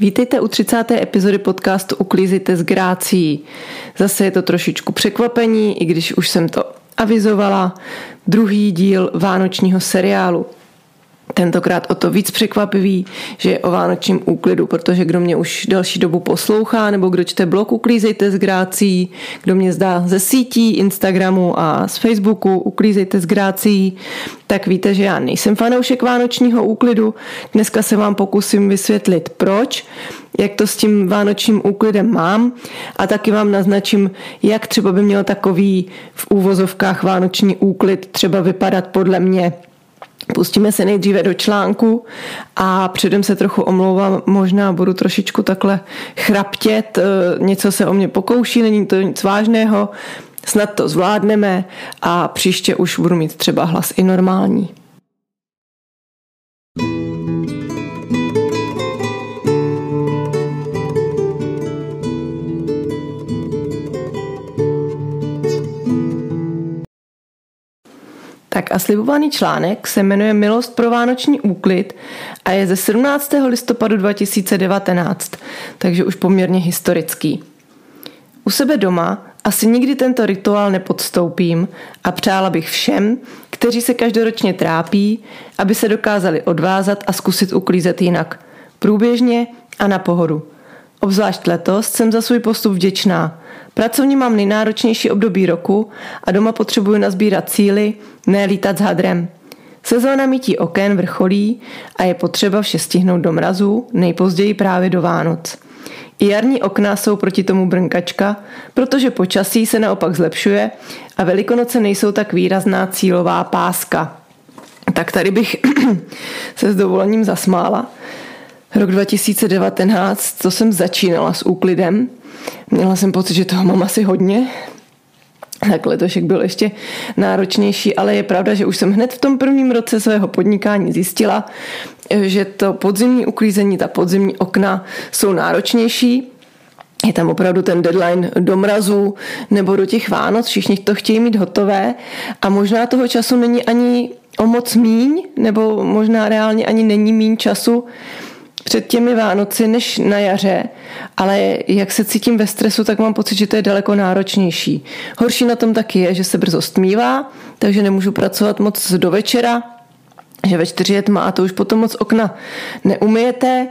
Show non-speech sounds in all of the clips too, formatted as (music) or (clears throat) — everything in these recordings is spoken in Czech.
Vítejte u 30. epizody podcastu Uklízejte s grácí. Zase je to trošičku překvapení, i když už jsem to avizovala. Druhý díl vánočního seriálu tentokrát o to víc překvapivý, že je o vánočním úklidu, protože kdo mě už další dobu poslouchá, nebo kdo čte blog Uklízejte s grácí, kdo mě zdá ze sítí, Instagramu a z Facebooku Uklízejte s grácí, tak víte, že já nejsem fanoušek vánočního úklidu. Dneska se vám pokusím vysvětlit proč, jak to s tím vánočním úklidem mám a taky vám naznačím, jak třeba by měl takový v úvozovkách vánoční úklid třeba vypadat podle mě Pustíme se nejdříve do článku a předem se trochu omlouvám, možná budu trošičku takhle chraptět, eh, něco se o mě pokouší, není to nic vážného, snad to zvládneme a příště už budu mít třeba hlas i normální. Tak a slibovaný článek se jmenuje Milost pro vánoční úklid a je ze 17. listopadu 2019, takže už poměrně historický. U sebe doma asi nikdy tento rituál nepodstoupím a přála bych všem, kteří se každoročně trápí, aby se dokázali odvázat a zkusit uklízet jinak. Průběžně a na pohodu. Obzvlášť letos jsem za svůj postup vděčná. Pracovně mám nejnáročnější období roku a doma potřebuji nazbírat cíly, ne lítat s hadrem. Sezóna mytí oken vrcholí a je potřeba vše stihnout do mrazu, nejpozději právě do Vánoc. I jarní okna jsou proti tomu brnkačka, protože počasí se naopak zlepšuje a velikonoce nejsou tak výrazná cílová páska. Tak tady bych (clears throat) se s dovolením zasmála. Rok 2019, to jsem začínala s úklidem. Měla jsem pocit, že toho mám asi hodně, tak letošek byl ještě náročnější, ale je pravda, že už jsem hned v tom prvním roce svého podnikání zjistila, že to podzimní uklízení, ta podzimní okna jsou náročnější, je tam opravdu ten deadline do mrazu nebo do těch Vánoc, všichni to chtějí mít hotové a možná toho času není ani o moc míň, nebo možná reálně ani není míň času před těmi Vánoci než na jaře, ale jak se cítím ve stresu, tak mám pocit, že to je daleko náročnější. Horší na tom taky je, že se brzo stmívá, takže nemůžu pracovat moc do večera, že ve čtyři je tma a to už potom moc okna neumijete.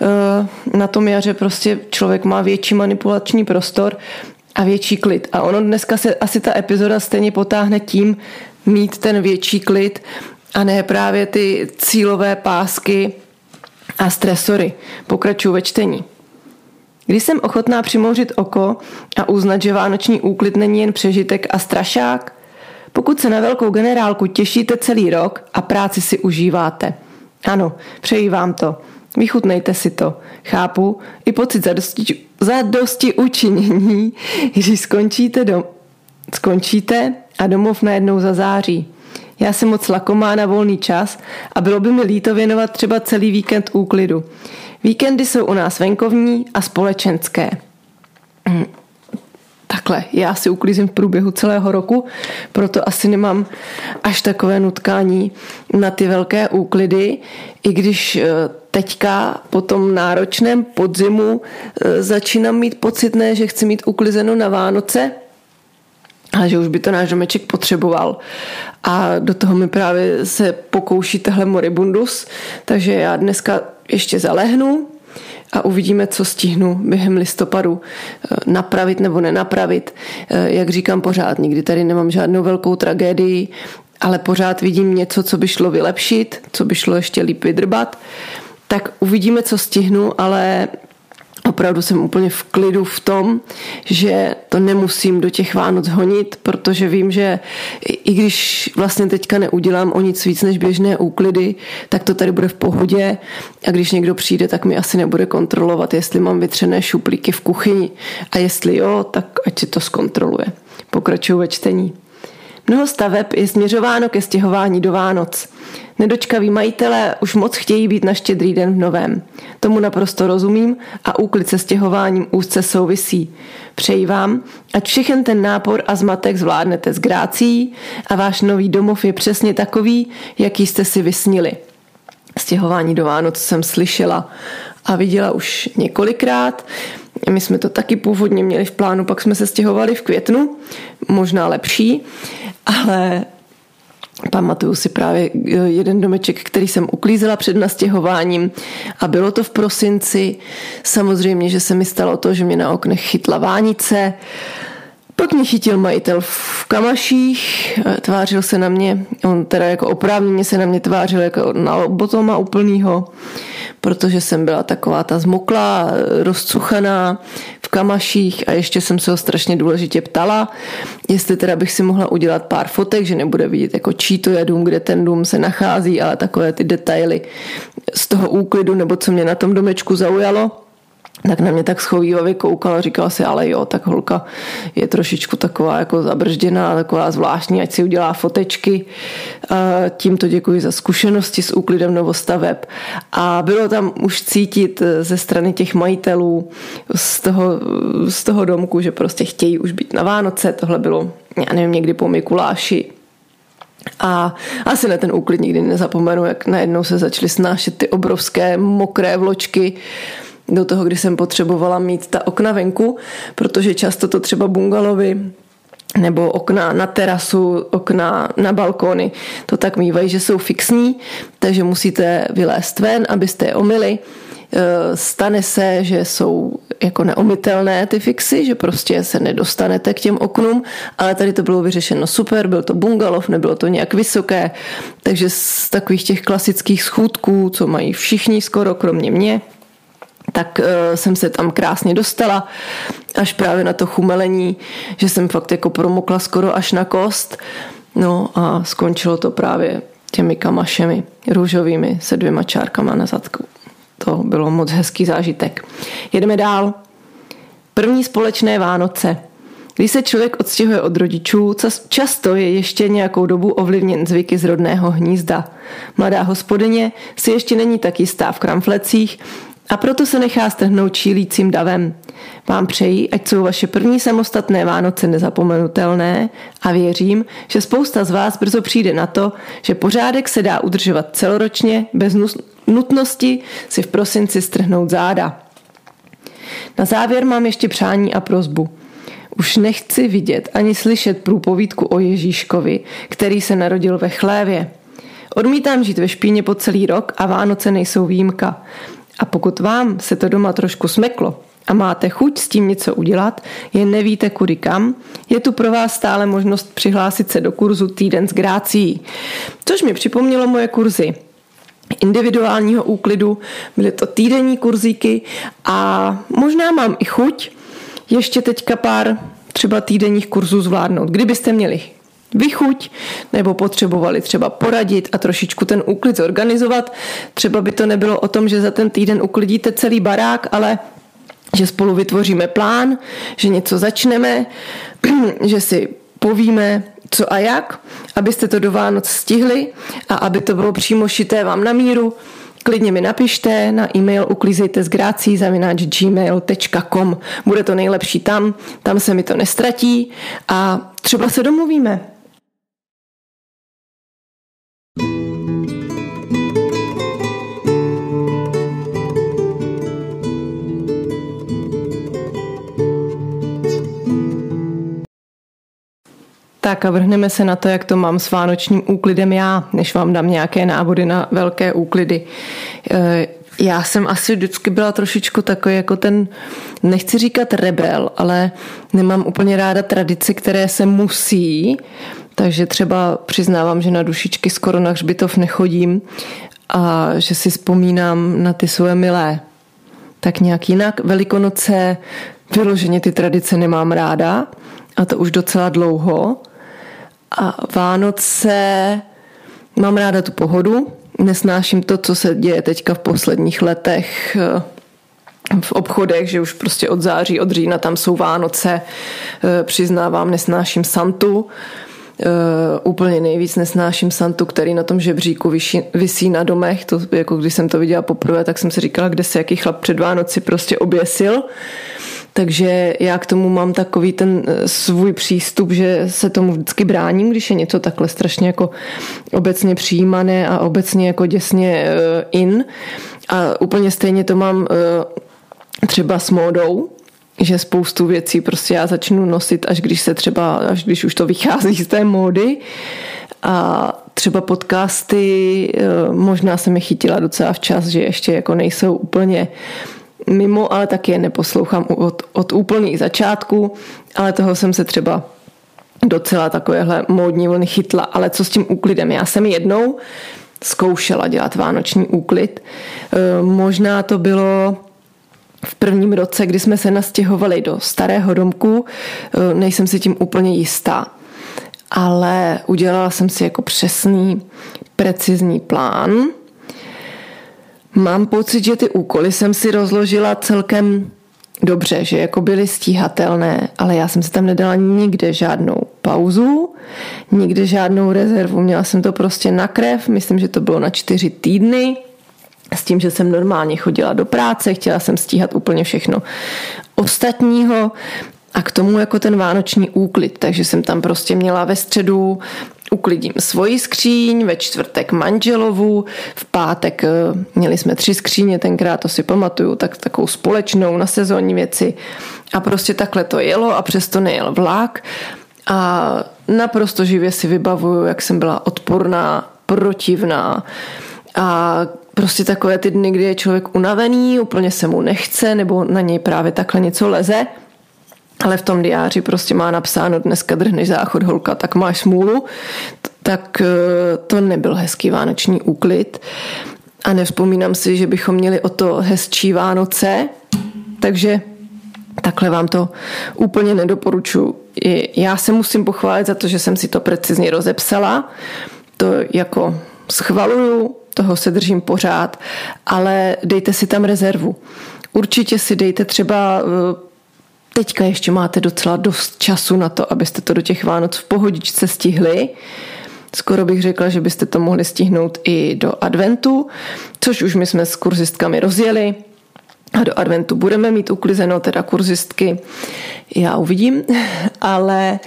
Eh, na tom jaře prostě člověk má větší manipulační prostor a větší klid. A ono dneska se asi ta epizoda stejně potáhne tím mít ten větší klid a ne právě ty cílové pásky, a stresory. Pokračuju ve čtení. Když jsem ochotná přimouřit oko a uznat, že vánoční úklid není jen přežitek a strašák, pokud se na velkou generálku těšíte celý rok a práci si užíváte. Ano, přeji vám to. Vychutnejte si to. Chápu i pocit zadosti, zadosti učinění, když skončíte, dom, skončíte a domov najednou zazáří. Já jsem moc lakomá na volný čas a bylo by mi líto věnovat třeba celý víkend úklidu. Víkendy jsou u nás venkovní a společenské. Hm, takhle, já si uklízím v průběhu celého roku, proto asi nemám až takové nutkání na ty velké úklidy, i když eh, teďka po tom náročném podzimu eh, začínám mít pocit, ne, že chci mít uklizeno na Vánoce, a že už by to náš domeček potřeboval. A do toho mi právě se pokouší tehle moribundus, takže já dneska ještě zalehnu a uvidíme, co stihnu během listopadu eh, napravit nebo nenapravit. Eh, jak říkám pořád, nikdy tady nemám žádnou velkou tragédii, ale pořád vidím něco, co by šlo vylepšit, co by šlo ještě líp vydrbat. Tak uvidíme, co stihnu, ale opravdu jsem úplně v klidu v tom, že to nemusím do těch Vánoc honit, protože vím, že i když vlastně teďka neudělám o nic víc než běžné úklidy, tak to tady bude v pohodě a když někdo přijde, tak mi asi nebude kontrolovat, jestli mám vytřené šuplíky v kuchyni a jestli jo, tak ať si to zkontroluje. Pokračuju ve čtení. Mnoho staveb je směřováno ke stěhování do Vánoc. Nedočkaví majitelé už moc chtějí být na štědrý den v novém. Tomu naprosto rozumím a úklid se stěhováním úzce souvisí. Přeji vám, ať všechen ten nápor a zmatek zvládnete s grácí a váš nový domov je přesně takový, jaký jste si vysnili. Stěhování do Vánoc jsem slyšela a viděla už několikrát. My jsme to taky původně měli v plánu, pak jsme se stěhovali v květnu, možná lepší, ale Pamatuju si právě eh, jeden domeček, který jsem uklízela před nastěhováním a bylo to v prosinci. Samozřejmě, že se mi stalo to, že mě na oknech chytla vánice, pak mě chytil majitel v kamaších, eh, tvářil se na mě, on teda jako oprávněně se na mě tvářil jako na lobotoma úplnýho, protože jsem byla taková ta zmoklá, rozcuchaná v kamaších a ještě jsem se ho strašně důležitě ptala, jestli teda bych si mohla udělat pár fotek, že nebude vidět jako čí to je dům, kde ten dům se nachází, ale takové ty detaily z toho úklidu nebo co mě na tom domečku zaujalo tak na mě tak schovývavě koukala, říkala si, ale jo, tak holka je trošičku taková jako zabržděná, taková zvláštní, ať si udělá fotečky. Tímto děkuji za zkušenosti s úklidem novostaveb. A bylo tam už cítit ze strany těch majitelů z toho, z toho domku, že prostě chtějí už být na Vánoce. Tohle bylo, já nevím, někdy po Mikuláši, a asi na ten úklid nikdy nezapomenu, jak najednou se začaly snášet ty obrovské mokré vločky do toho, kdy jsem potřebovala mít ta okna venku, protože často to třeba bungalovy nebo okna na terasu, okna na balkony, to tak mývají, že jsou fixní, takže musíte vylézt ven, abyste je omili. E, stane se, že jsou jako neomitelné ty fixy, že prostě se nedostanete k těm oknům, ale tady to bylo vyřešeno super, byl to bungalov, nebylo to nějak vysoké, takže z takových těch klasických schůdků, co mají všichni skoro, kromě mě, tak uh, jsem se tam krásně dostala až právě na to chumelení, že jsem fakt jako promokla skoro až na kost. No a skončilo to právě těmi kamašemi růžovými se dvěma čárkama na zadku. To bylo moc hezký zážitek. Jedeme dál. První společné Vánoce. Když se člověk odstěhuje od rodičů, často je ještě nějakou dobu ovlivněn zvyky z rodného hnízda. Mladá hospodyně si ještě není tak jistá v kramflecích, a proto se nechá strhnout čílícím davem. Vám přeji, ať jsou vaše první samostatné Vánoce nezapomenutelné a věřím, že spousta z vás brzo přijde na to, že pořádek se dá udržovat celoročně bez nutnosti si v prosinci strhnout záda. Na závěr mám ještě přání a prozbu. Už nechci vidět ani slyšet průpovídku o Ježíškovi, který se narodil ve chlévě. Odmítám žít ve špíně po celý rok a Vánoce nejsou výjimka. A pokud vám se to doma trošku smeklo a máte chuť s tím něco udělat, jen nevíte kudy kam, je tu pro vás stále možnost přihlásit se do kurzu Týden s grácí. Což mi připomnělo moje kurzy individuálního úklidu, byly to týdenní kurzíky a možná mám i chuť ještě teďka pár třeba týdenních kurzů zvládnout. Kdybyste měli vychuť nebo potřebovali třeba poradit a trošičku ten úklid zorganizovat. Třeba by to nebylo o tom, že za ten týden uklidíte celý barák, ale že spolu vytvoříme plán, že něco začneme, (clears throat) že si povíme, co a jak, abyste to do Vánoc stihli a aby to bylo přímo šité vám na míru, klidně mi napište na e-mail uklízejte z grácí zavináč gmail.com. Bude to nejlepší tam, tam se mi to nestratí a třeba se domluvíme. Tak a vrhneme se na to, jak to mám s vánočním úklidem já, než vám dám nějaké návody na velké úklidy. E, já jsem asi vždycky byla trošičku takový jako ten, nechci říkat rebel, ale nemám úplně ráda tradice, které se musí, takže třeba přiznávám, že na dušičky skoro na hřbitov nechodím a že si vzpomínám na ty svoje milé. Tak nějak jinak. Velikonoce, vyloženě ty tradice nemám ráda a to už docela dlouho. A Vánoce mám ráda tu pohodu, nesnáším to, co se děje teďka v posledních letech eh, v obchodech, že už prostě od září, od října tam jsou Vánoce, eh, přiznávám, nesnáším Santu, Uh, úplně nejvíc nesnáším Santu, který na tom žebříku vyší, vysí na domech. To, jako když jsem to viděla poprvé, tak jsem si říkala, kde se jaký chlap před Vánoci prostě oběsil. Takže já k tomu mám takový ten eh, svůj přístup, že se tomu vždycky bráním, když je něco takhle strašně jako obecně přijímané a obecně jako děsně in. A úplně stejně to mám uh, třeba s módou, že spoustu věcí prostě já začnu nosit, až když se třeba, až když už to vychází z té módy. A třeba podcasty, možná jsem je chytila docela včas, že ještě jako nejsou úplně mimo, ale taky je neposlouchám od, od úplných začátků, ale toho jsem se třeba docela takovéhle módní vlny chytla. Ale co s tím úklidem? Já jsem jednou zkoušela dělat vánoční úklid. E, možná to bylo v prvním roce, kdy jsme se nastěhovali do starého domku, e, nejsem si tím úplně jistá. Ale udělala jsem si jako přesný, precizní plán. Mám pocit, že ty úkoly jsem si rozložila celkem dobře, že jako byly stíhatelné, ale já jsem si tam nedala nikde žádnou pauzu, nikde žádnou rezervu. Měla jsem to prostě na krev, myslím, že to bylo na čtyři týdny, s tím, že jsem normálně chodila do práce, chtěla jsem stíhat úplně všechno ostatního a k tomu jako ten vánoční úklid, takže jsem tam prostě měla ve středu uklidím svoji skříň, ve čtvrtek manželovu, v pátek eh, měli jsme tři skříně, tenkrát to si pamatuju, tak takovou společnou na sezónní věci. A prostě takhle to jelo a přesto nejel vlak. A naprosto živě si vybavuju, jak jsem byla odporná, protivná. A prostě takové ty dny, kdy je člověk unavený, úplně se mu nechce nebo na něj právě takhle něco leze ale v tom diáři prostě má napsáno dneska drhneš záchod holka, tak máš smůlu, tak eh, to nebyl hezký vánoční úklid a nevzpomínám si, že bychom měli o to hezčí Vánoce, takže takhle vám to úplně nedoporučuji. Já se musím pochválit za to, že jsem si to precizně rozepsala, to jako schvaluju, toho se držím pořád, ale dejte si tam rezervu. Určitě si dejte třeba eh, teďka ještě máte docela dost času na to, abyste to do těch Vánoc v pohodičce stihli. Skoro bych řekla, že byste to mohli stihnout i do adventu, což už my jsme s kurzistkami rozjeli. A do adventu budeme mít uklizeno, teda kurzistky, já uvidím, (laughs) ale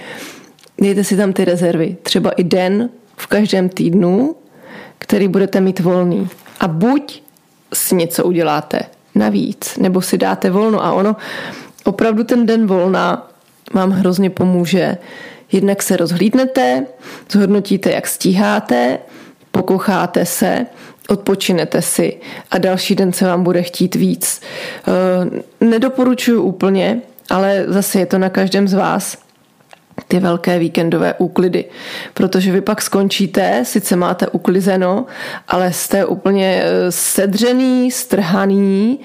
dejte si tam ty rezervy. Třeba i den v každém týdnu, který budete mít volný. A buď si něco uděláte navíc, nebo si dáte volno a ono opravdu ten den volna vám hrozně pomůže. Jednak se rozhlídnete, zhodnotíte, jak stíháte, pokocháte se, odpočinete si a další den se vám bude chtít víc. Eh, nedoporučuju úplně, ale zase je to na každém z vás ty velké víkendové úklidy, protože vy pak skončíte, sice máte uklizeno, ale jste úplně eh, sedřený, strhaný,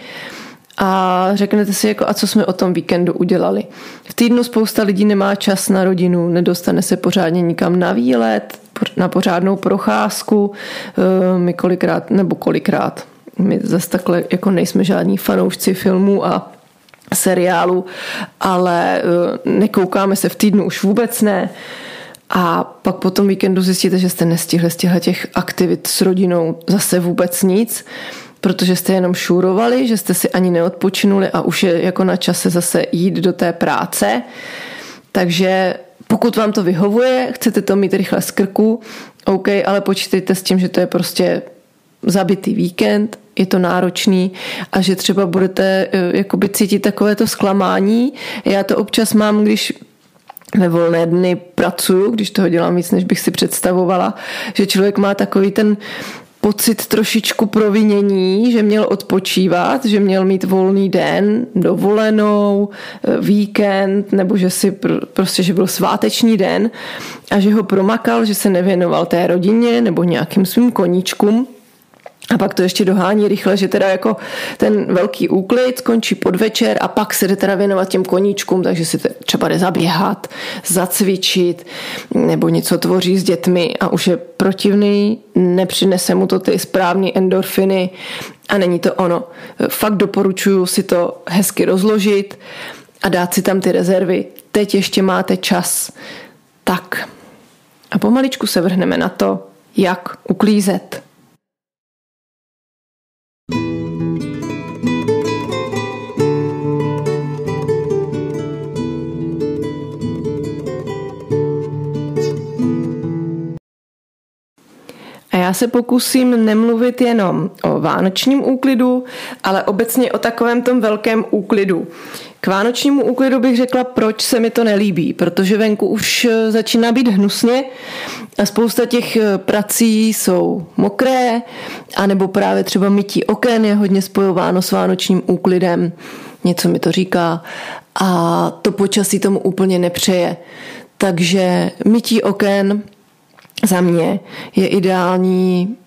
a řeknete si, jako, a co jsme o tom víkendu udělali. V týdnu spousta lidí nemá čas na rodinu, nedostane se pořádně nikam na výlet, na pořádnou procházku. Eh, my kolikrát, nebo kolikrát, my zase takhle jako nejsme žádní fanoušci filmů a seriálu, ale eh, nekoukáme se v týdnu už vůbec ne. A pak po tom víkendu zjistíte, že jste nestihli z těch aktivit s rodinou zase vůbec nic protože jste jenom šúrovali, že jste si ani neodpočinuli a už je jako na čase zase jít do té práce. Takže pokud vám to vyhovuje, chcete to mít rychle z krku, OK, ale počítejte s tím, že to je prostě zabitý víkend, je to náročný a že třeba budete eh, jakoby cítit takovéto zklamání. Já to občas mám, když ve volné dny pracuju, když toho dělám víc, než bych si představovala, že člověk má takový ten pocit trošičku provinění, že měl odpočívat, že měl mít volný den, dovolenou, eh, víkend, nebo že si pr- prostě, že byl sváteční den a že ho promakal, že se nevěnoval té rodině nebo nějakým svým koníčkům, a pak to ještě dohání rychle, že teda jako ten velký úklid skončí podvečer a pak se jde teda věnovat těm koníčkům, takže si třeba jde zaběhat, zacvičit nebo něco tvoří s dětmi a už je protivný, nepřinese mu to ty správné endorfiny a není to ono. Fakt doporučuju si to hezky rozložit a dát si tam ty rezervy. Teď ještě máte čas. Tak. A pomaličku se vrhneme na to, jak uklízet. Já se pokusím nemluvit jenom o vánočním úklidu, ale obecně o takovém tom velkém úklidu. K vánočnímu úklidu bych řekla, proč se mi to nelíbí, protože venku už eh, začíná být hnusně a spousta těch eh, prací jsou mokré, anebo právě třeba mytí oken je hodně spojováno s vánočním úklidem, něco mi to říká a to počasí tomu úplně nepřeje. Takže mytí oken za mě je ideální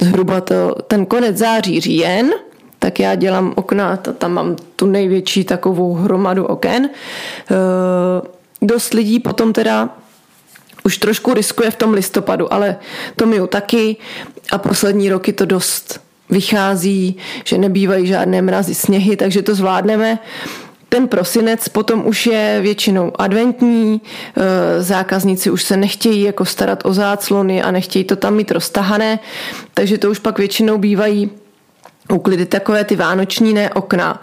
zhruba to, ten konec září, říjen, tak já dělám okna, tam mám tu největší takovou hromadu oken. Eh, dost lidí potom teda už trošku riskuje v tom listopadu, ale to mi taky a poslední roky to dost vychází, že nebývají žádné mrazy, sněhy, takže to zvládneme. Ten prosinec potom už je většinou adventní, eh, zákazníci už se nechtějí jako starat o záclony a nechtějí to tam mít roztahané, takže to už pak většinou bývají uklidy takové ty vánoční, ne okna.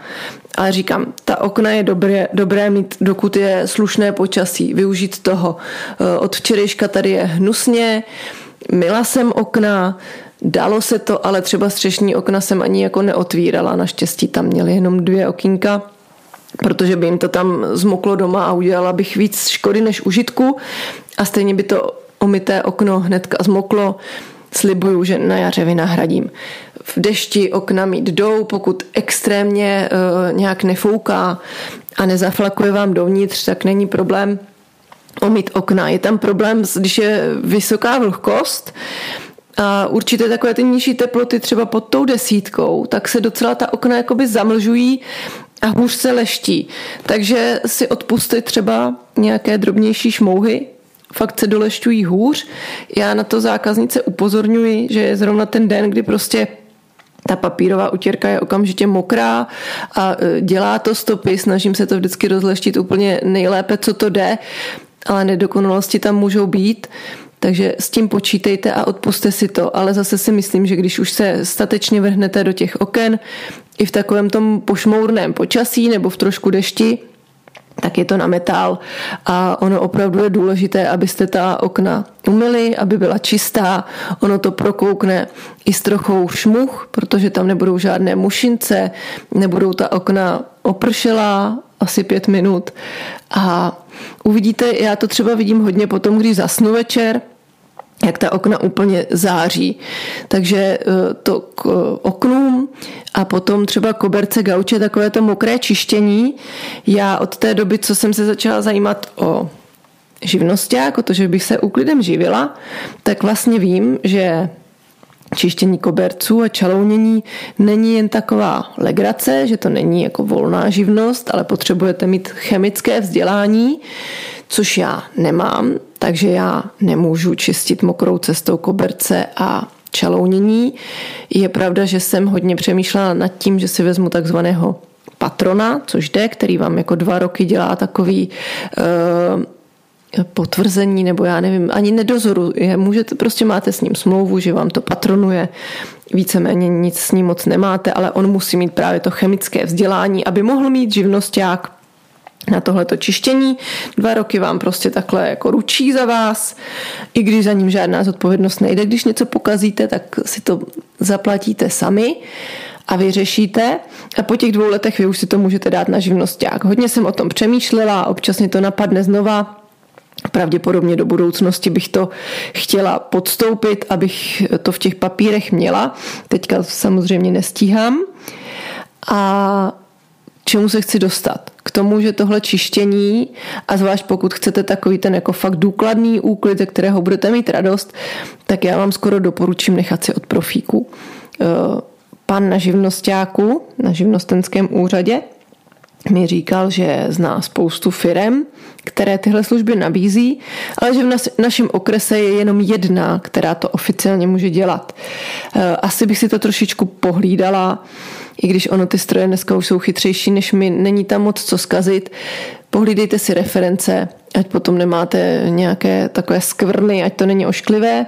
Ale říkám, ta okna je dobré, dobré mít, dokud je slušné počasí, využít toho. Eh, od včerejška tady je hnusně, mila jsem okna, dalo se to, ale třeba střešní okna jsem ani jako neotvírala. Naštěstí tam měli jenom dvě okýnka protože by jim to tam zmoklo doma a udělala bych víc škody než užitku a stejně by to omité okno hnedka zmoklo. Slibuju, že na jaře vynahradím. V dešti okna mít jdou, pokud extrémně uh, nějak nefouká a nezaflakuje vám dovnitř, tak není problém omít okna. Je tam problém, když je vysoká vlhkost, a určité takové ty nižší teploty třeba pod tou desítkou, tak se docela ta okna jakoby zamlžují a hůř se leští. Takže si odpustit třeba nějaké drobnější šmouhy, fakt se dolešťují hůř. Já na to zákaznice upozorňuji, že je zrovna ten den, kdy prostě ta papírová utěrka je okamžitě mokrá a e, dělá to stopy, snažím se to vždycky rozleštit úplně nejlépe, co to jde, ale nedokonalosti tam můžou být, takže s tím počítejte a odpuste si to, ale zase si myslím, že když už se statečně vrhnete do těch oken, i v takovém tom pošmourném počasí nebo v trošku dešti, tak je to na metal a ono opravdu je důležité, abyste ta okna umyli, aby byla čistá, ono to prokoukne i s trochou šmuch, protože tam nebudou žádné mušince, nebudou ta okna opršelá asi pět minut. A uvidíte, já to třeba vidím hodně potom, když zasnu večer, jak ta okna úplně září. Takže eh, to k oknům a potom třeba koberce gauče, takové to mokré čištění. Já od té doby, co jsem se začala zajímat o živnosták, o to, že bych se úklidem živila, tak vlastně vím, že čištění koberců a čalounění není jen taková legrace, že to není jako volná živnost, ale potřebujete mít chemické vzdělání, což já nemám, takže já nemůžu čistit mokrou cestou koberce a čalounění. Je pravda, že jsem hodně přemýšlela nad tím, že si vezmu takzvaného patrona, což jde, který vám jako dva roky dělá takový uh, potvrzení, nebo já nevím, ani nedozoruje. Můžete, prostě máte s ním smlouvu, že vám to patronuje, víceméně nic s ním moc nemáte, ale on musí mít právě to chemické vzdělání, aby mohl mít živnosták na tohleto čištění. Dva roky vám prostě takhle jako ručí za vás, i když za ním žádná zodpovědnost nejde. Když něco pokazíte, tak si to zaplatíte sami a vyřešíte a po těch dvou letech vy už si to můžete dát na živnosták. Hodně jsem o tom přemýšlela, občas mě to napadne znova, Pravděpodobně do budoucnosti bych to chtěla podstoupit, abych to v těch papírech měla. Teďka samozřejmě nestíhám. A čemu se chci dostat? K tomu, že tohle čištění, a zvlášť pokud chcete takový ten jako fakt důkladný úklid, ze kterého budete mít radost, tak já vám skoro doporučím nechat si od profíku. Eh, pan na živnostáku, na živnostenském úřadě, mi říkal, že zná spoustu firem, které tyhle služby nabízí, ale že v našem okrese je jenom jedna, která to oficiálně může dělat. Eh, asi bych si to trošičku pohlídala, i když ono ty stroje dneska už jsou chytřejší než my, není tam moc co skazit. Pohlídejte si reference, ať potom nemáte nějaké takové skvrny, ať to není ošklivé.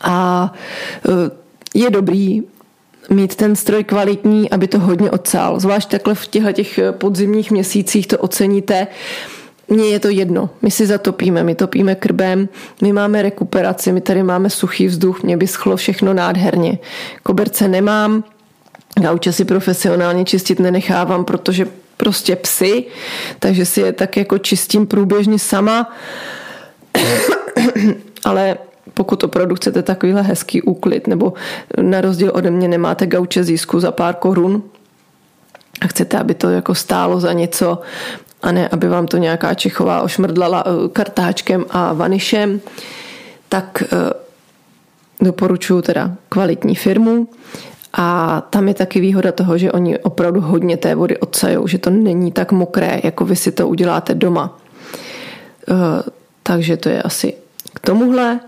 A eh, je dobrý mít ten stroj kvalitní, aby to hodně odsál. Zvlášť takhle v těchto těch podzimních měsících to oceníte, mně je to jedno. My si zatopíme, my topíme krbem, my máme rekuperaci, my tady máme suchý vzduch, mě by schlo všechno nádherně. Koberce nemám, gauče si profesionálně čistit nenechávám, protože prostě psy, takže si je tak jako čistím průběžně sama. Ale pokud opravdu chcete takovýhle hezký úklid, nebo na rozdíl ode mě nemáte gauče získu za pár korun, a chcete, aby to jako stálo za něco a ne, aby vám to nějaká Čechová ošmrdlala eh, kartáčkem a vanišem, tak eh, doporučuji teda kvalitní firmu a tam je taky výhoda toho, že oni opravdu hodně té vody odsajou, že to není tak mokré, jako vy si to uděláte doma. Eh, takže to je asi k tomuhle.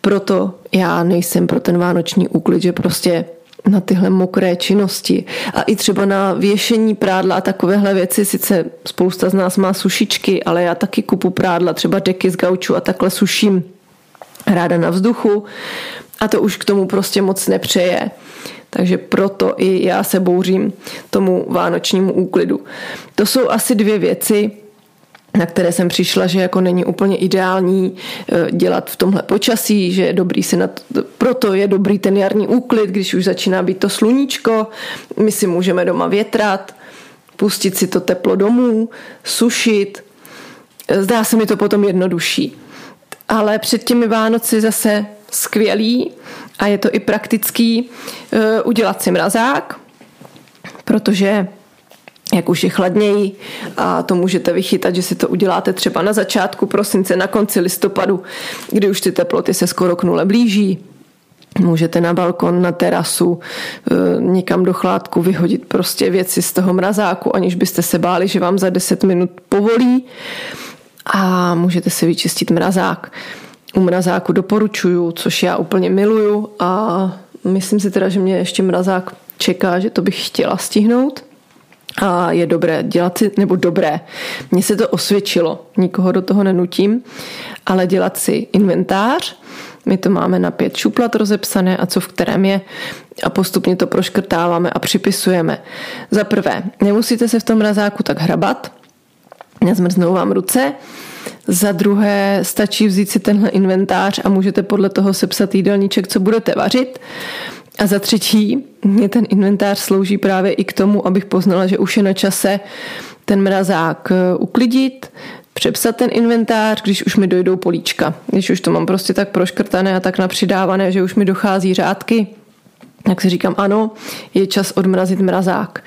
Proto já nejsem pro ten vánoční úklid, že prostě na tyhle mokré činnosti a i třeba na věšení prádla a takovéhle věci. Sice spousta z nás má sušičky, ale já taky kupu prádla, třeba deky z gauču a takhle suším ráda na vzduchu a to už k tomu prostě moc nepřeje. Takže proto i já se bouřím tomu vánočnímu úklidu. To jsou asi dvě věci, na které jsem přišla, že jako není úplně ideální eh, dělat v tomhle počasí, že je dobrý si na to, proto je dobrý ten jarní úklid, když už začíná být to sluníčko, my si můžeme doma větrat, pustit si to teplo domů, sušit, zdá se mi to potom jednodušší. Ale před těmi Vánoci zase skvělý a je to i praktický eh, udělat si mrazák, protože jak už je chladněji a to můžete vychytat, že si to uděláte třeba na začátku prosince, na konci listopadu, kdy už ty teploty se skoro k nule blíží. Můžete na balkon, na terasu, e, někam do chládku vyhodit prostě věci z toho mrazáku, aniž byste se báli, že vám za 10 minut povolí a můžete si vyčistit mrazák. U mrazáku doporučuju, což já úplně miluju a myslím si teda, že mě ještě mrazák čeká, že to bych chtěla stihnout a je dobré dělat si, nebo dobré, mně se to osvědčilo, nikoho do toho nenutím, ale dělat si inventář, my to máme na pět šuplat rozepsané a co v kterém je a postupně to proškrtáváme a připisujeme. Za prvé, nemusíte se v tom mrazáku tak hrabat, nezmrznou vám ruce, za druhé stačí vzít si tenhle inventář a můžete podle toho sepsat jídelníček, co budete vařit. A za třetí, mě ten inventář slouží právě i k tomu, abych poznala, že už je na čase ten mrazák eh, uklidit, přepsat ten inventář, když už mi dojdou políčka. Když už to mám prostě tak proškrtané a tak napřidávané, že už mi dochází řádky, tak si říkám, ano, je čas odmrazit mrazák.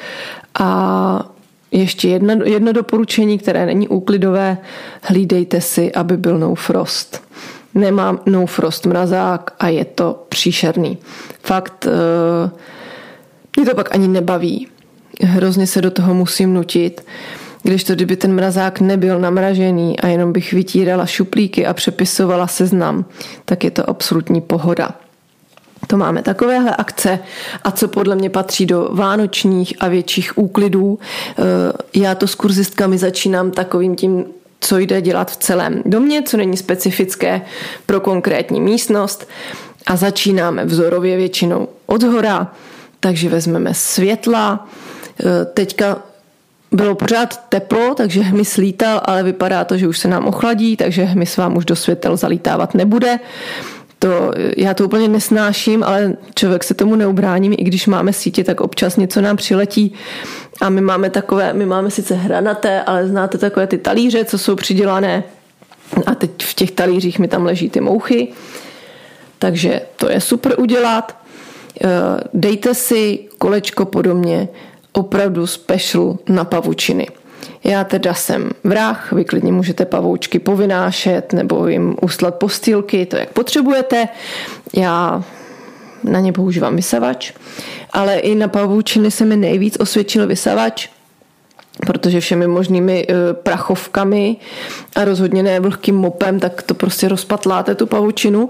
A ještě jedno, jedno doporučení, které není úklidové, hlídejte si, aby byl no frost nemám no frost mrazák a je to příšerný. Fakt, uh, mě to pak ani nebaví. Hrozně se do toho musím nutit. Když to, kdyby ten mrazák nebyl namražený a jenom bych vytírala šuplíky a přepisovala seznam, tak je to absolutní pohoda. To máme takovéhle akce a co podle mě patří do vánočních a větších úklidů. Eh, já to s kurzistkami začínám takovým tím co jde dělat v celém domě, co není specifické pro konkrétní místnost a začínáme vzorově většinou od hora, takže vezmeme světla. E, teďka bylo pořád teplo, takže hmyz lítal, ale vypadá to, že už se nám ochladí, takže hmyz vám už do světel zalítávat nebude. To, já to úplně nesnáším, ale člověk se tomu neubrání, i když máme sítě, tak občas něco nám přiletí a my máme takové, my máme sice hranaté, ale znáte takové ty talíře, co jsou přidělané a teď v těch talířích mi tam leží ty mouchy, takže to je super udělat. Eh, dejte si kolečko podobně opravdu special na pavučiny. Já teda jsem vrah, vy klidně můžete pavoučky povynášet nebo jim uslat postýlky, to jak potřebujete. Já na ně používám vysavač, ale i na pavoučiny se mi nejvíc osvědčil vysavač, protože všemi možnými e, prachovkami a rozhodně ne vlhkým mopem, tak to prostě rozpatláte tu pavučinu.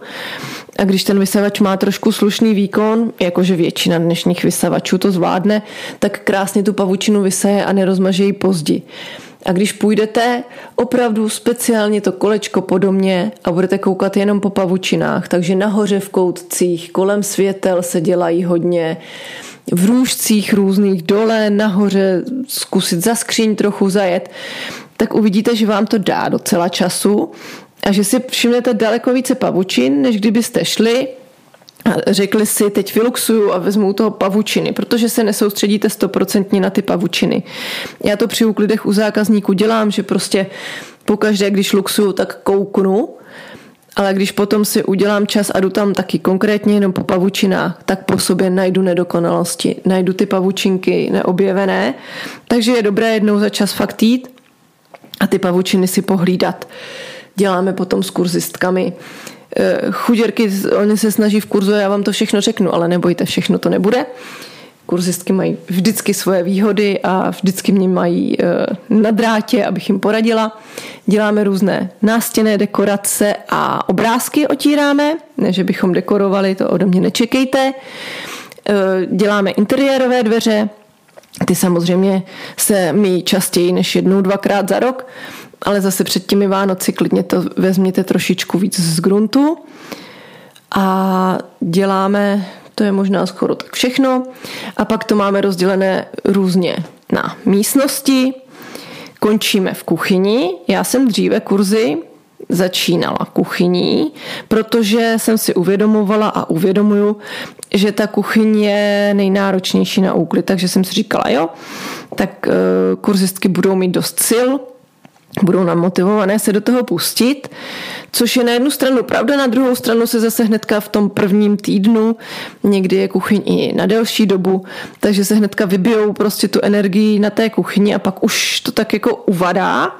A když ten vysavač má trošku slušný výkon, jakože většina dnešních vysavačů to zvládne, tak krásně tu pavučinu vysaje a nerozmaže ji pozdě. A když půjdete opravdu speciálně to kolečko po domě a budete koukat jenom po pavučinách, takže nahoře v koutcích, kolem světel se dělají hodně, v růžcích různých dole, nahoře zkusit za skříň trochu zajet, tak uvidíte, že vám to dá docela času. A že si všimnete daleko více pavučin, než kdybyste šli a řekli si, teď vyluxuju a vezmu toho pavučiny, protože se nesoustředíte stoprocentně na ty pavučiny. Já to při úklidech u zákazníků dělám, že prostě pokaždé, když luxuju, tak kouknu, ale když potom si udělám čas a jdu tam taky konkrétně jenom po pavučinách, tak po sobě najdu nedokonalosti, najdu ty pavučinky neobjevené, takže je dobré jednou za čas fakt jít a ty pavučiny si pohlídat. Děláme potom s kurzistkami chuděrky, oni se snaží v kurzu, já vám to všechno řeknu, ale nebojte, všechno to nebude. Kurzistky mají vždycky svoje výhody a vždycky mě mají eh, na drátě, abych jim poradila. Děláme různé nástěné dekorace a obrázky otíráme, ne, že bychom dekorovali, to ode mě nečekejte. Eh, děláme interiérové dveře, ty samozřejmě se míjí častěji než jednou, dvakrát za rok, ale zase před těmi Vánoci klidně to vezměte trošičku víc z gruntu. A děláme, to je možná skoro tak všechno. A pak to máme rozdělené různě na místnosti. Končíme v kuchyni. Já jsem dříve kurzy začínala kuchyní, protože jsem si uvědomovala a uvědomuju, že ta kuchyň je nejnáročnější na úklid, takže jsem si říkala, jo, tak eh, kurzistky budou mít dost sil, budou namotivované se do toho pustit, což je na jednu stranu pravda, na druhou stranu se zase hnedka v tom prvním týdnu, někdy je kuchyň i na delší dobu, takže se hnedka vybijou prostě tu energii na té kuchyni a pak už to tak jako uvadá.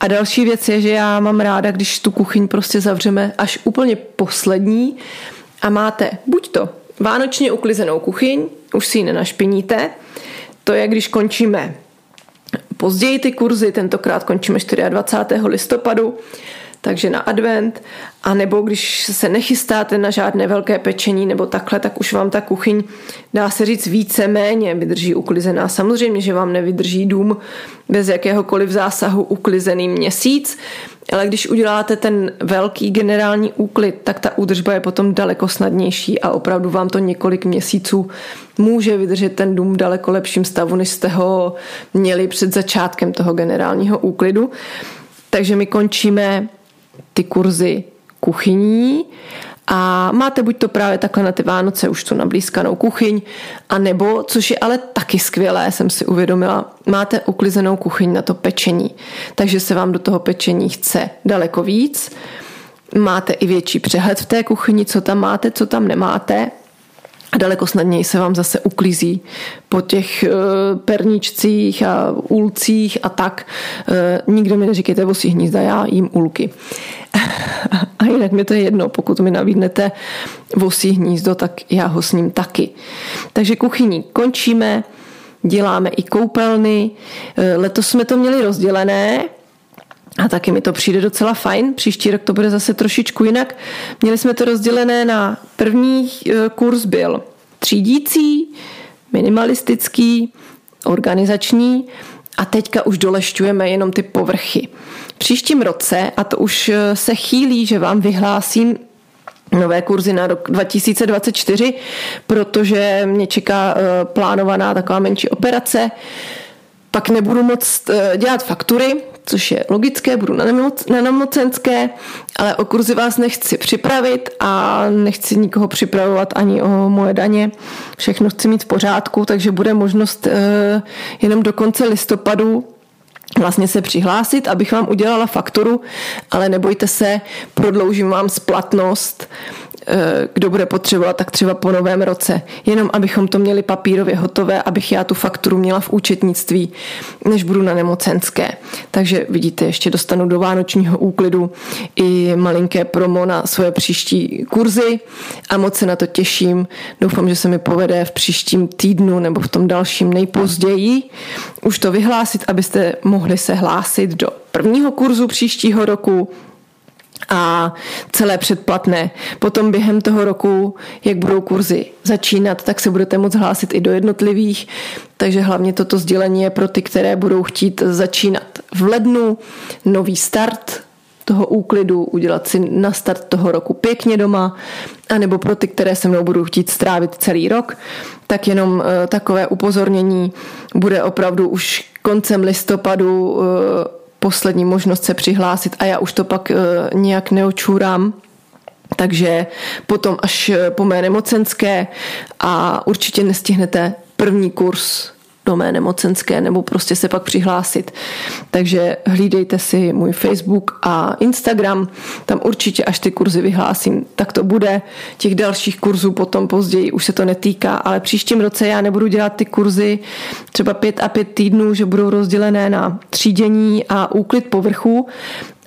A další věc je, že já mám ráda, když tu kuchyň prostě zavřeme až úplně poslední a máte buď to vánočně uklizenou kuchyň, už si ji nenašpiníte, to je, když končíme později ty kurzy, tentokrát končíme 24. listopadu, takže na advent, a nebo když se nechystáte na žádné velké pečení nebo takhle, tak už vám ta kuchyň, dá se říct, více méně vydrží uklizená. Samozřejmě, že vám nevydrží dům bez jakéhokoliv zásahu uklizený měsíc, ale když uděláte ten velký generální úklid, tak ta údržba je potom daleko snadnější a opravdu vám to několik měsíců může vydržet ten dům v daleko lepším stavu, než jste ho měli před začátkem toho generálního úklidu. Takže my končíme ty kurzy kuchyní a máte buď to právě takhle na ty Vánoce už tu nablízkanou kuchyň, a nebo, což je ale taky skvělé, jsem si uvědomila, máte uklizenou kuchyň na to pečení. Takže se vám do toho pečení chce daleko víc. Máte i větší přehled v té kuchyni, co tam máte, co tam nemáte a daleko snadněji se vám zase uklízí po těch uh, perničcích a úlcích a tak. Uh, nikdo mi neříkejte vosí hnízda, já jím úlky. (laughs) a jinak mi to je jedno, pokud mi navídnete vosí hnízdo, tak já ho s ním taky. Takže kuchyní končíme, děláme i koupelny. Uh, letos jsme to měli rozdělené, a taky mi to přijde docela fajn. Příští rok to bude zase trošičku jinak. Měli jsme to rozdělené na první eh, kurz byl třídící, minimalistický, organizační a teďka už dolešťujeme jenom ty povrchy. Příštím roce, a to už eh, se chýlí, že vám vyhlásím nové kurzy na rok 2024, protože mě čeká eh, plánovaná taková menší operace, pak nebudu moc dělat faktury, což je logické, budu na, nemoc, na nemocenské, ale o kurzy vás nechci připravit a nechci nikoho připravovat ani o moje daně. Všechno chci mít v pořádku, takže bude možnost uh, jenom do konce listopadu vlastně se přihlásit, abych vám udělala fakturu, ale nebojte se, prodloužím vám splatnost Eh, kdo bude potřebovat, tak třeba po novém roce. Jenom abychom to měli papírově hotové, abych já tu fakturu měla v účetnictví, než budu na nemocenské. Takže vidíte, ještě dostanu do vánočního úklidu i malinké promo na svoje příští kurzy a moc se na to těším. Doufám, že se mi povede v příštím týdnu nebo v tom dalším nejpozději už to vyhlásit, abyste mohli se hlásit do prvního kurzu příštího roku a celé předplatné. Potom během toho roku, jak budou kurzy začínat, tak se budete moct hlásit i do jednotlivých, takže hlavně toto sdělení je pro ty, které budou chtít začínat v lednu, nový start toho úklidu, udělat si na start toho roku pěkně doma, anebo pro ty, které se mnou budou chtít strávit celý rok, tak jenom eh, takové upozornění. Bude opravdu už koncem listopadu eh, poslední možnost se přihlásit a já už to pak nějak neočůrám, takže potom až po mé nemocenské a určitě nestihnete první kurz do mé nemocenské nebo prostě se pak přihlásit. Takže hlídejte si můj Facebook a Instagram, tam určitě až ty kurzy vyhlásím, tak to bude. Těch dalších kurzů potom později už se to netýká, ale příštím roce já nebudu dělat ty kurzy třeba pět a pět týdnů, že budou rozdělené na třídění a úklid povrchu,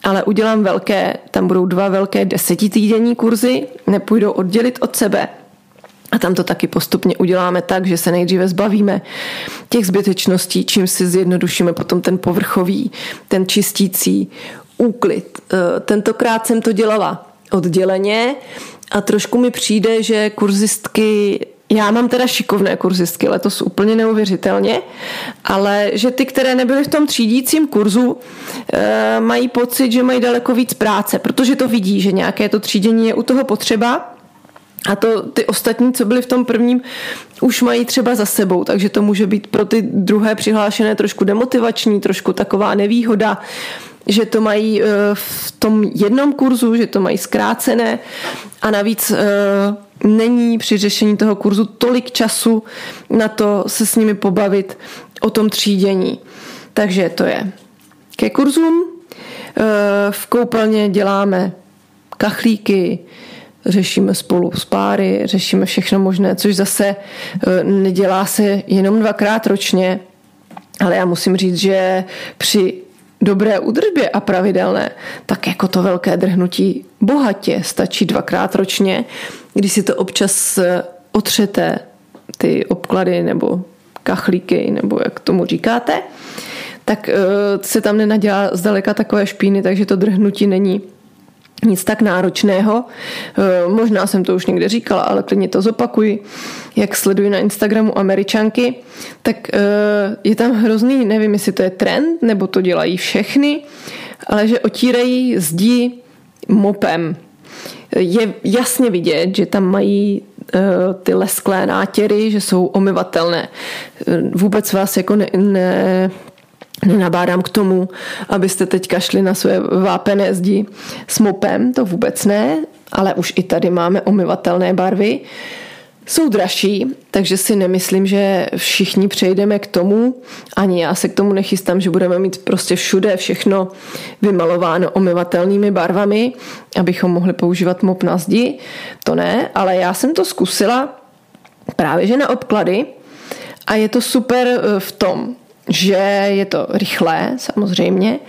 ale udělám velké, tam budou dva velké desetitýdenní kurzy, nepůjdou oddělit od sebe. A tam to taky postupně uděláme tak, že se nejdříve zbavíme těch zbytečností, čím si zjednodušíme potom ten povrchový, ten čistící úklid. E, tentokrát jsem to dělala odděleně a trošku mi přijde, že kurzistky já mám teda šikovné kurzistky letos úplně neuvěřitelně, ale že ty, které nebyly v tom třídícím kurzu, e, mají pocit, že mají daleko víc práce, protože to vidí, že nějaké to třídění je u toho potřeba a to ty ostatní, co byli v tom prvním, už mají třeba za sebou, takže to může být pro ty druhé přihlášené trošku demotivační, trošku taková nevýhoda, že to mají eh, v tom jednom kurzu, že to mají zkrácené a navíc eh, není při řešení toho kurzu tolik času na to se s nimi pobavit o tom třídění. Takže to je ke kurzům. Eh, v koupelně děláme kachlíky, řešíme spolu s páry, řešíme všechno možné, což zase eh, nedělá se jenom dvakrát ročně, ale já musím říct, že při dobré údržbě a pravidelné, tak jako to velké drhnutí bohatě stačí dvakrát ročně, když si to občas eh, otřete ty obklady nebo kachlíky, nebo jak tomu říkáte, tak eh, se tam nenadělá zdaleka takové špíny, takže to drhnutí není nic tak náročného. Eh, možná jsem to už někde říkala, ale klidně to zopakuji. Jak sleduji na Instagramu američanky, tak eh, je tam hrozný, nevím, jestli to je trend, nebo to dělají všechny, ale že otírají zdi mopem. Je jasně vidět, že tam mají eh, ty lesklé nátěry, že jsou omyvatelné. Vůbec vás jako ne, ne, Nenabádám k tomu, abyste teď šli na své vápené zdi s mopem, to vůbec ne, ale už i tady máme omyvatelné barvy. Jsou dražší, takže si nemyslím, že všichni přejdeme k tomu, ani já se k tomu nechystám, že budeme mít prostě všude všechno vymalováno omyvatelnými barvami, abychom mohli používat mop na zdi. To ne, ale já jsem to zkusila právě že na obklady a je to super eh, v tom, že je to rychlé samozřejmě,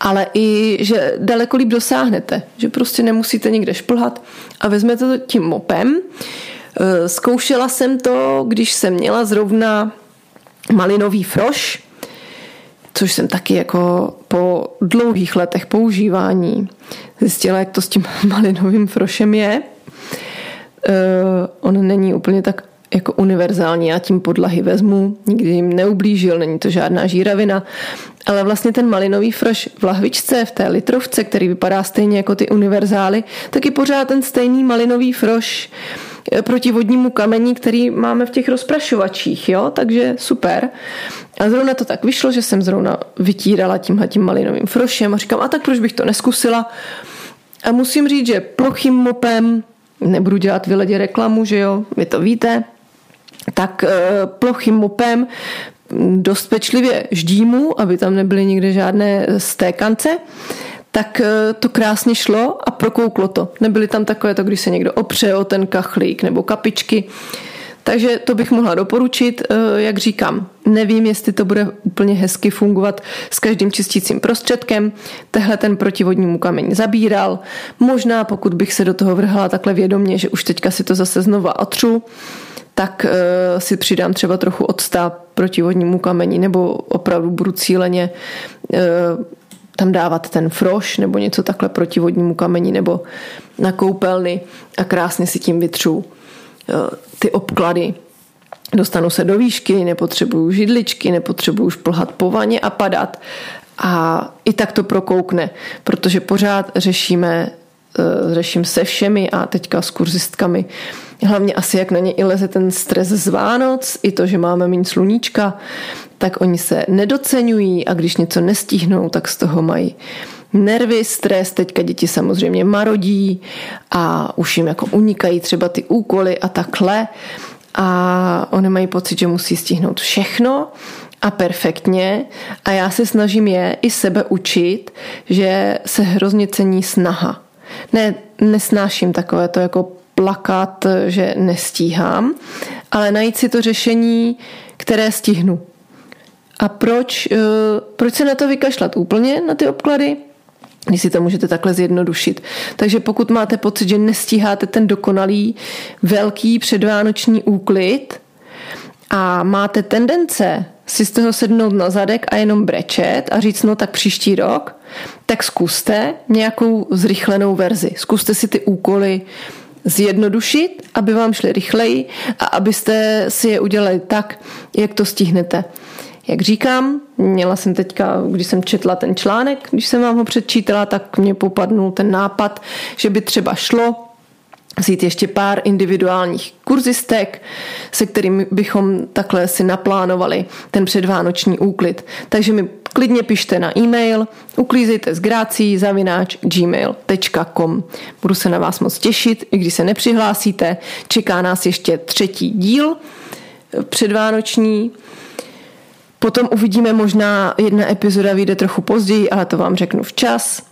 ale i, že daleko líp dosáhnete, že prostě nemusíte nikde šplhat a vezmete to tím mopem. Eh, zkoušela jsem to, když jsem měla zrovna malinový froš, což jsem taky jako po dlouhých letech používání zjistila, jak to s tím (laughs) malinovým frošem je. Uh, on není úplně tak jako univerzální. Já tím podlahy vezmu, nikdy jim neublížil, není to žádná žíravina. Ale vlastně ten malinový froš v lahvičce, v té litrovce, který vypadá stejně jako ty univerzály, tak je pořád ten stejný malinový froš eh, proti vodnímu kamení, který máme v těch rozprašovačích, jo, takže super. A zrovna to tak vyšlo, že jsem zrovna vytírala tímhle tím malinovým frošem a říkám, a tak proč bych to neskusila? A musím říct, že plochým mopem, nebudu dělat vyledě reklamu, že jo, vy to víte, tak eh, plochým mopem dost pečlivě ždímu, aby tam nebyly nikde žádné stékance, tak eh, to krásně šlo a prokouklo to. Nebyly tam takové to, když se někdo opře o ten kachlík nebo kapičky. Takže to bych mohla doporučit, eh, jak říkám, nevím, jestli to bude úplně hezky fungovat s každým čistícím prostředkem. Tehle ten protivodnímu kamení zabíral. Možná pokud bych se do toho vrhla takhle vědomně, že už teďka si to zase znova otřu, tak uh, si přidám třeba trochu octa proti vodnímu kamení, nebo opravdu budu cíleně uh, tam dávat ten froš nebo něco takhle proti vodnímu kamení nebo na koupelny a krásně si tím vytřu ty obklady. Dostanu se do výšky, nepotřebuju židličky, nepotřebuju šplhat po vaně a padat. A i tak to prokoukne, protože pořád řešíme, řeším se všemi a teďka s kurzistkami Hlavně asi jak na ně i leze ten stres z Vánoc, i to, že máme méně sluníčka, tak oni se nedocenují a když něco nestihnou, tak z toho mají nervy, stres, teďka děti samozřejmě marodí a už jim jako unikají třeba ty úkoly a takhle a oni mají pocit, že musí stihnout všechno a perfektně a já se snažím je i sebe učit, že se hrozně cení snaha. Ne, nesnáším takové to jako plakat, že nestíhám, ale najít si to řešení, které stihnu. A proč, eh, proč se na to vykašlat úplně, na ty obklady? Když si to můžete takhle zjednodušit. Takže pokud máte pocit, že nestíháte ten dokonalý velký předvánoční úklid a máte tendence si z toho sednout na zadek a jenom brečet a říct, no tak příští rok, tak zkuste nějakou zrychlenou verzi. Zkuste si ty úkoly zjednodušit, aby vám šly rychleji a abyste si je udělali tak, jak to stihnete. Jak říkám, měla jsem teďka, když jsem četla ten článek, když jsem vám ho předčítala, tak mě popadnul ten nápad, že by třeba šlo vzít ještě pár individuálních kurzistek, se kterými bychom takhle si naplánovali ten předvánoční úklid. Takže mi klidně pište na e-mail uklízejte s grácí zavináč gmail.com. Budu se na vás moc těšit, i když se nepřihlásíte. Čeká nás ještě třetí díl předvánoční Potom uvidíme možná, jedna epizoda vyjde trochu později, ale to vám řeknu včas.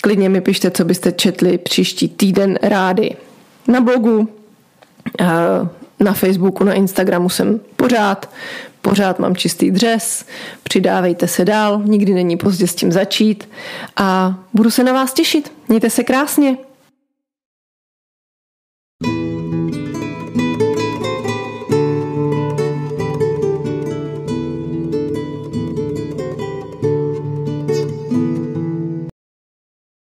Klidně mi pište, co byste četli příští týden rádi. Na blogu, eh, na Facebooku, na Instagramu jsem pořád, pořád mám čistý dřes, přidávejte se dál, nikdy není pozdě s tím začít a budu se na vás těšit. Mějte se krásně.